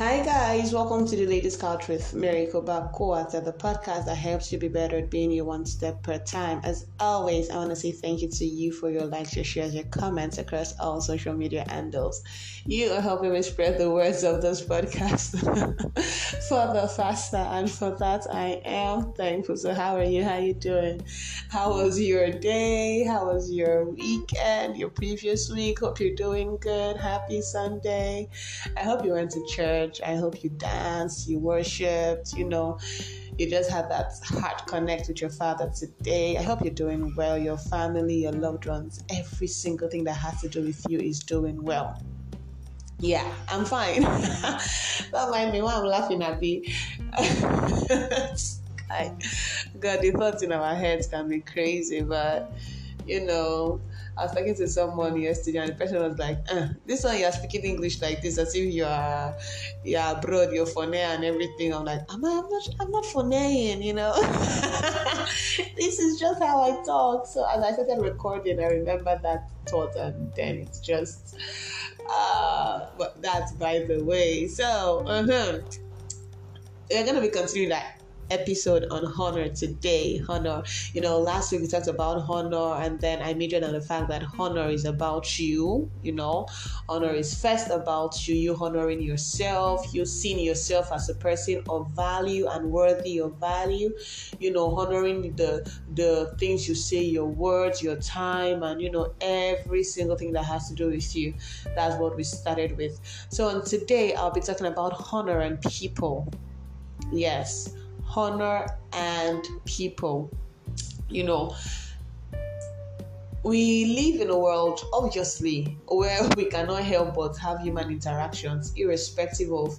Hi guys, welcome to the Ladies Couch with Mary Kobakoata, the podcast that helps you be better at being you one step per time. As always, I want to say thank you to you for your likes, your shares, your comments across all social media handles. You are helping me spread the words of this podcast for further, faster, and for that I am thankful. So, how are you? How are you doing? How was your day? How was your weekend? Your previous week? Hope you're doing good. Happy Sunday. I hope you went to church church. I hope you danced, you worshiped, you know, you just had that heart connect with your father today. I hope you're doing well, your family, your loved ones, every single thing that has to do with you is doing well. Yeah, I'm fine. Don't mind me why I'm laughing at me. God, the thoughts in our heads can be crazy, but you know, I was talking to someone yesterday, and the person was like, uh, "This one you're speaking English like this, as if you are, you're abroad, you're funny and everything." I'm like, "I'm not, I'm not, I'm not you know. this is just how I talk." So as I started recording, I remember that thought, and then it's just, uh, but that's by the way. So, uh-huh. we're gonna be continuing that episode on honor today. Honor, you know, last week we talked about honor, and then I majored on the fact that honor is about you. You know, honor is first about you, you honoring yourself, you seeing yourself as a person of value and worthy of value. You know, honoring the the things you say, your words, your time, and you know every single thing that has to do with you. That's what we started with. So, on today I'll be talking about honor and people. Yes, honor, and people. You know, we live in a world, obviously, where we cannot help but have human interactions, irrespective of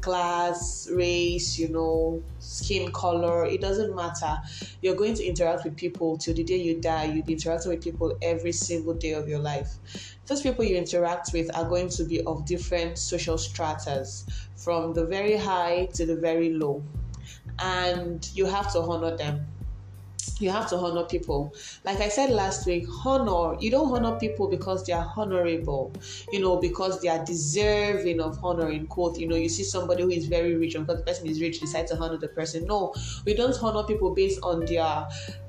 class, race, you know, skin color. It doesn't matter. You're going to interact with people till the day you die. You'll be interacting with people every single day of your life. Those people you interact with are going to be of different social stratas, from the very high to the very low and you have to honor them you have to honor people. Like I said last week, honor, you don't honor people because they are honorable, you know, because they are deserving of honor, in quote. You know, you see somebody who is very rich, and because the person is rich, decide to honor the person. No, we don't honor people based on their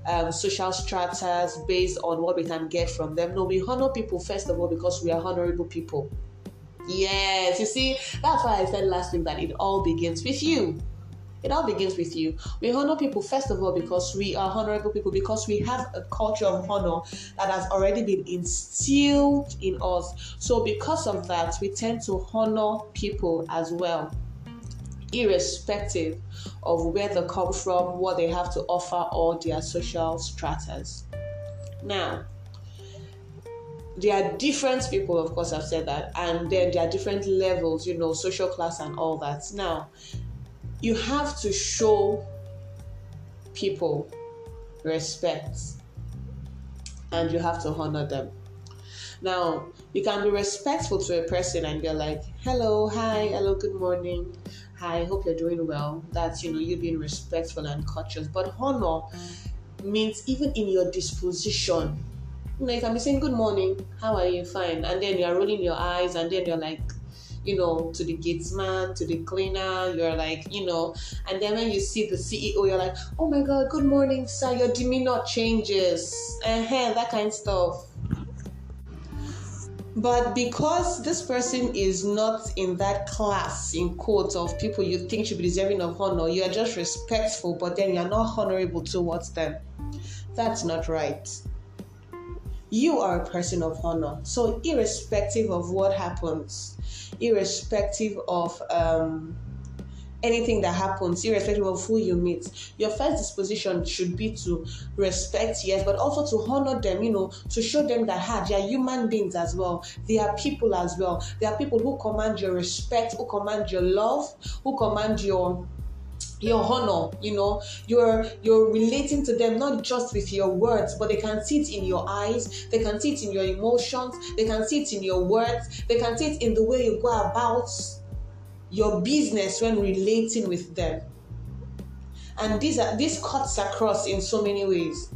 um, social stratas, based on what we can get from them. No, we honor people first of all because we are honorable people. Yes, you see, that's why I said last week that it all begins with you. It all begins with you. We honor people first of all because we are honorable people, because we have a culture of honor that has already been instilled in us. So, because of that, we tend to honor people as well, irrespective of where they come from, what they have to offer, or their social stratas. Now, there are different people, of course, I've said that, and then there are different levels, you know, social class and all that. Now, you have to show people respect and you have to honor them. Now, you can be respectful to a person and be like, hello, hi, hello, good morning. Hi, I hope you're doing well. That's, you know, you being respectful and courteous. But honor means even in your disposition. You know, you can be saying, good morning, how are you? Fine. And then you're rolling your eyes and then you're like, you know, to the gatesman, to the cleaner, you're like, you know, and then when you see the CEO, you're like, oh my God, good morning, sir, your demeanor changes, uh-huh, that kind of stuff. But because this person is not in that class, in quotes, of people you think should be deserving of honor, you are just respectful, but then you are not honorable towards them. That's not right you are a person of honor. So, irrespective of what happens, irrespective of um, anything that happens, irrespective of who you meet, your first disposition should be to respect, yes, but also to honor them, you know, to show them that ha, they are human beings as well. They are people as well. They are people who command your respect, who command your love, who command your your honor you know you're you're relating to them not just with your words but they can see it in your eyes they can see it in your emotions they can see it in your words they can see it in the way you go about your business when relating with them and these are uh, this cuts across in so many ways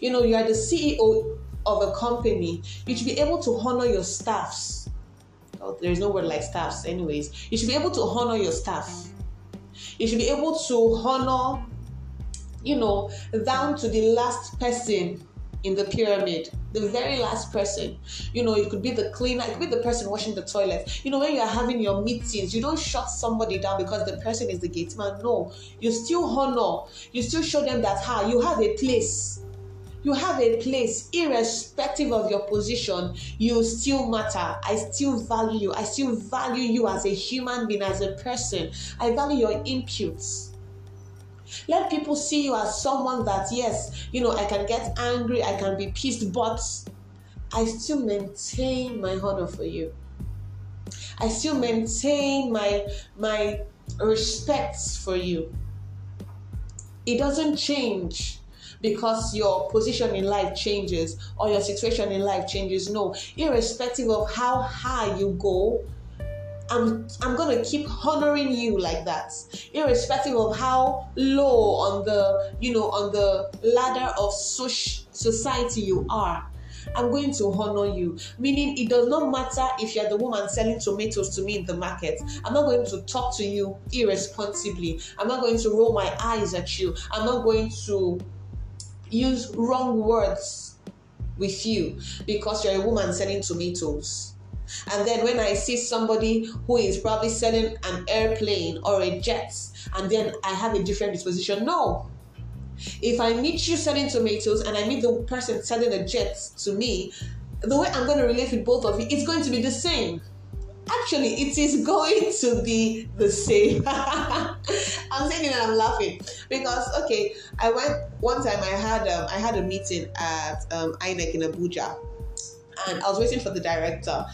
you know you are the ceo of a company you should be able to honor your staffs oh, there is no word like staffs, anyways. You should be able to honor your staff. You should be able to honor, you know, down to the last person in the pyramid, the very last person. You know, it could be the cleaner, it could be the person washing the toilet. You know, when you are having your meetings, you don't shut somebody down because the person is the gate man. No, you still honor, you still show them that how you have a place. You have a place, irrespective of your position, you still matter. I still value you. I still value you as a human being, as a person. I value your inputs. Let people see you as someone that, yes, you know, I can get angry, I can be pissed, but I still maintain my honor for you. I still maintain my my respect for you. It doesn't change because your position in life changes or your situation in life changes. No, irrespective of how high you go, I'm I'm gonna keep honoring you like that, irrespective of how low on the you know on the ladder of society you are. I'm going to honor you. Meaning, it does not matter if you're the woman selling tomatoes to me in the market. I'm not going to talk to you irresponsibly. I'm not going to roll my eyes at you. I'm not going to use wrong words with you because you're a woman selling tomatoes. And then when I see somebody who is probably selling an airplane or a jet, and then I have a different disposition, no. If I meet you selling tomatoes and I meet the person selling a jet to me, the way I'm going to relate with both of you, it's going to be the same. Actually, it is going to be the same. I'm saying it and I'm laughing because okay, I went one time. I had um, I had a meeting at um, INEC in Abuja, and I was waiting for the director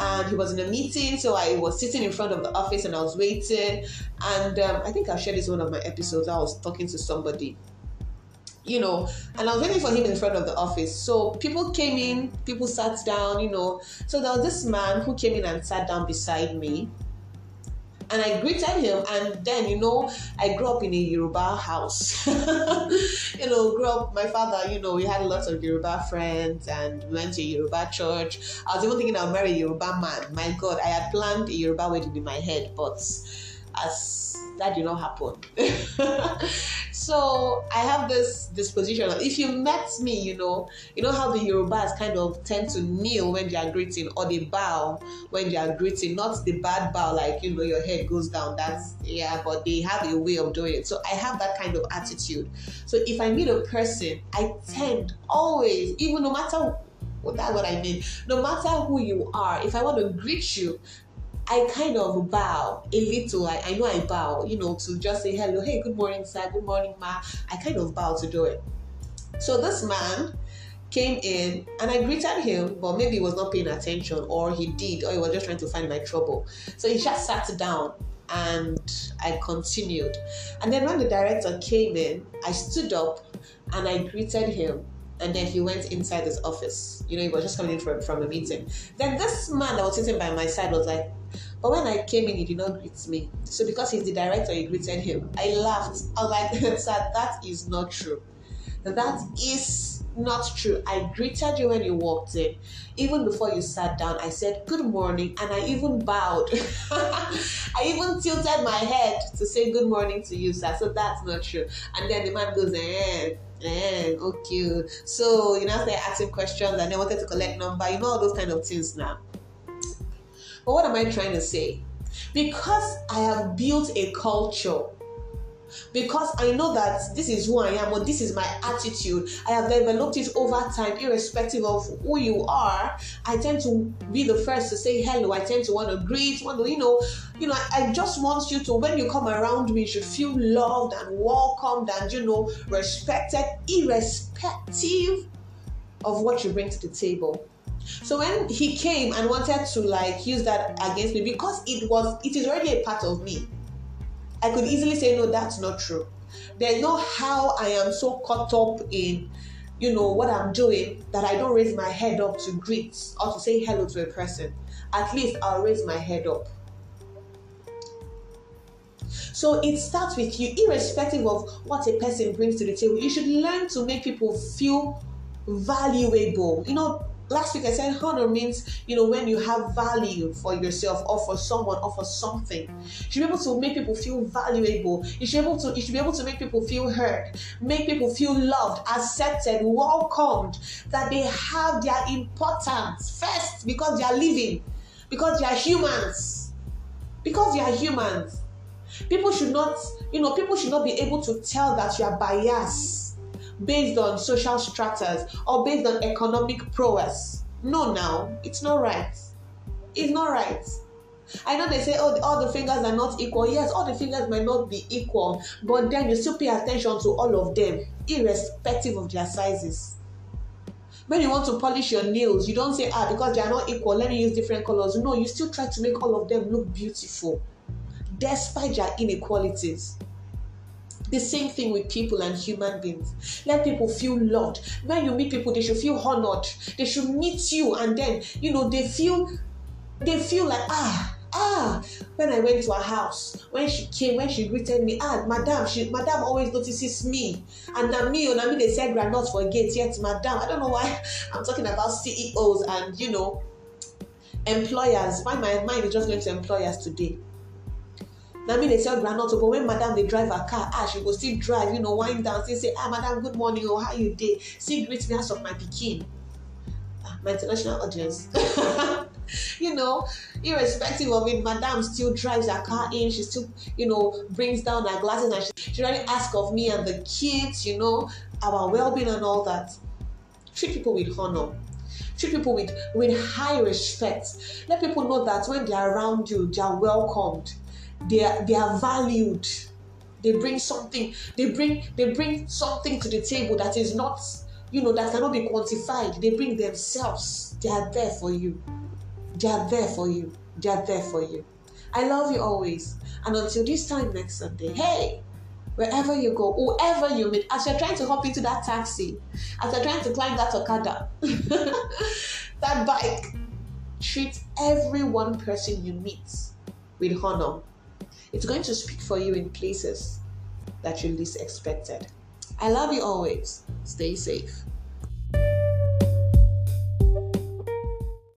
and he was in a meeting. So I was sitting in front of the office and I was waiting. And um, I think I shared this one of my episodes. I was talking to somebody, you know, and I was waiting for him in front of the office. So people came in, people sat down, you know. So there was this man who came in and sat down beside me and I greeted him. And then, you know, I grew up in a Yoruba house. you know, grew up, my father, you know, we had lots of Yoruba friends and we went to Yoruba church. I was even thinking I'll marry a Yoruba man. My God, I had planned a Yoruba wedding in my head, but as that did not happen. so I have this disposition. If you met me, you know, you know how the Yorubas kind of tend to kneel when they are greeting, or they bow when they are greeting. Not the bad bow, like you know, your head goes down. That's yeah, but they have a way of doing it. So I have that kind of attitude. So if I meet a person, I tend always, even no matter well, that's what I mean. No matter who you are, if I want to greet you, I kind of bow a little. I, I know I bow, you know, to just say hello, hey, good morning, sir, good morning, ma. I kind of bow to do it. So this man came in and I greeted him, but maybe he was not paying attention, or he did, or he was just trying to find my trouble. So he just sat down and I continued. And then when the director came in, I stood up and I greeted him and then he went inside his office. You know, he was just coming in from, from a meeting. Then this man that was sitting by my side was like, but when I came in, he did not greet me. So because he's the director, he greeted him. I laughed. I was like, sir, that is not true. That is not true. I greeted you when you walked in. Even before you sat down, I said good morning and I even bowed. I even tilted my head to say good morning to you, sir. So that's not true. And then the man goes, eh, eh, okay. So you know, they're asking questions and they wanted to collect number, you know, all those kind of things now. But what am I trying to say? Because I have built a culture because I know that this is who I am or this is my attitude. I have developed it over time, irrespective of who you are. I tend to be the first to say hello. I tend to want to greet, want to, you know, you know, I just want you to, when you come around me, you should feel loved and welcomed and, you know, respected, irrespective of what you bring to the table. So when he came and wanted to like use that against me, because it was, it is already a part of me I could easily say, no, that's not true. There's no how I am so caught up in, you know, what I'm doing that I don't raise my head up to greet or to say hello to a person. At least I'll raise my head up. So it starts with you, irrespective of what a person brings to the table. You should learn to make people feel valuable. You know, last week I said honor means, you know, when you have value for yourself or for someone or for something. You should be able to make people feel valuable. You should be able to you should be able to make people feel heard, make people feel loved, accepted, welcomed, that they have their importance first because they are living, because they are humans. Because they are humans. People should not, you know, people should not be able to tell that you are biased based on social stratas or based on economic prowess. No, now it's not right. It's not right. I know they say, oh, all the fingers are not equal. Yes, all the fingers might not be equal, but then you still pay attention to all of them, irrespective of their sizes. When you want to polish your nails, you don't say, ah, because they are not equal, let me use different colors. No, you still try to make all of them look beautiful, despite their inequalities. The same thing with people and human beings. Let people feel loved. When you meet people, they should feel honored. They should meet you, and then you know they feel they feel like ah ah when i went to her house when she came when she greeted me ah madam she madam always notices me and na me o na me dey sell groundnut for gate yet madam i don't know why i'm talking about ceos and you know employers why my mind is just going to employers today na me dey sell groundnut but when madam dey drive her car ah she go still drive you know wind down still say ah madam good morning oh how you dey? Still greet me as of my pikin. Ah my international audience. You know irrespective of it madam still drives her car in she still you know brings down her glasses and she, she really ask of me and the kids you know our well-being and all that. Treat people with honor. Treat people with with high respect. Let people know that when they are around you they are welcomed they are, they are valued. They bring something they bring they bring something to the table that is not you know that cannot be quantified. They bring themselves. They are there for you. They are there for you. They are there for you. I love you always. And until this time next sunday hey wherever you go whoever you meet as you're trying to hop into that taxi as you're trying to climb that okada that bike treat every one person you meet with honor it's going to speak for you in places that you least expected. I love you always. Stay safe.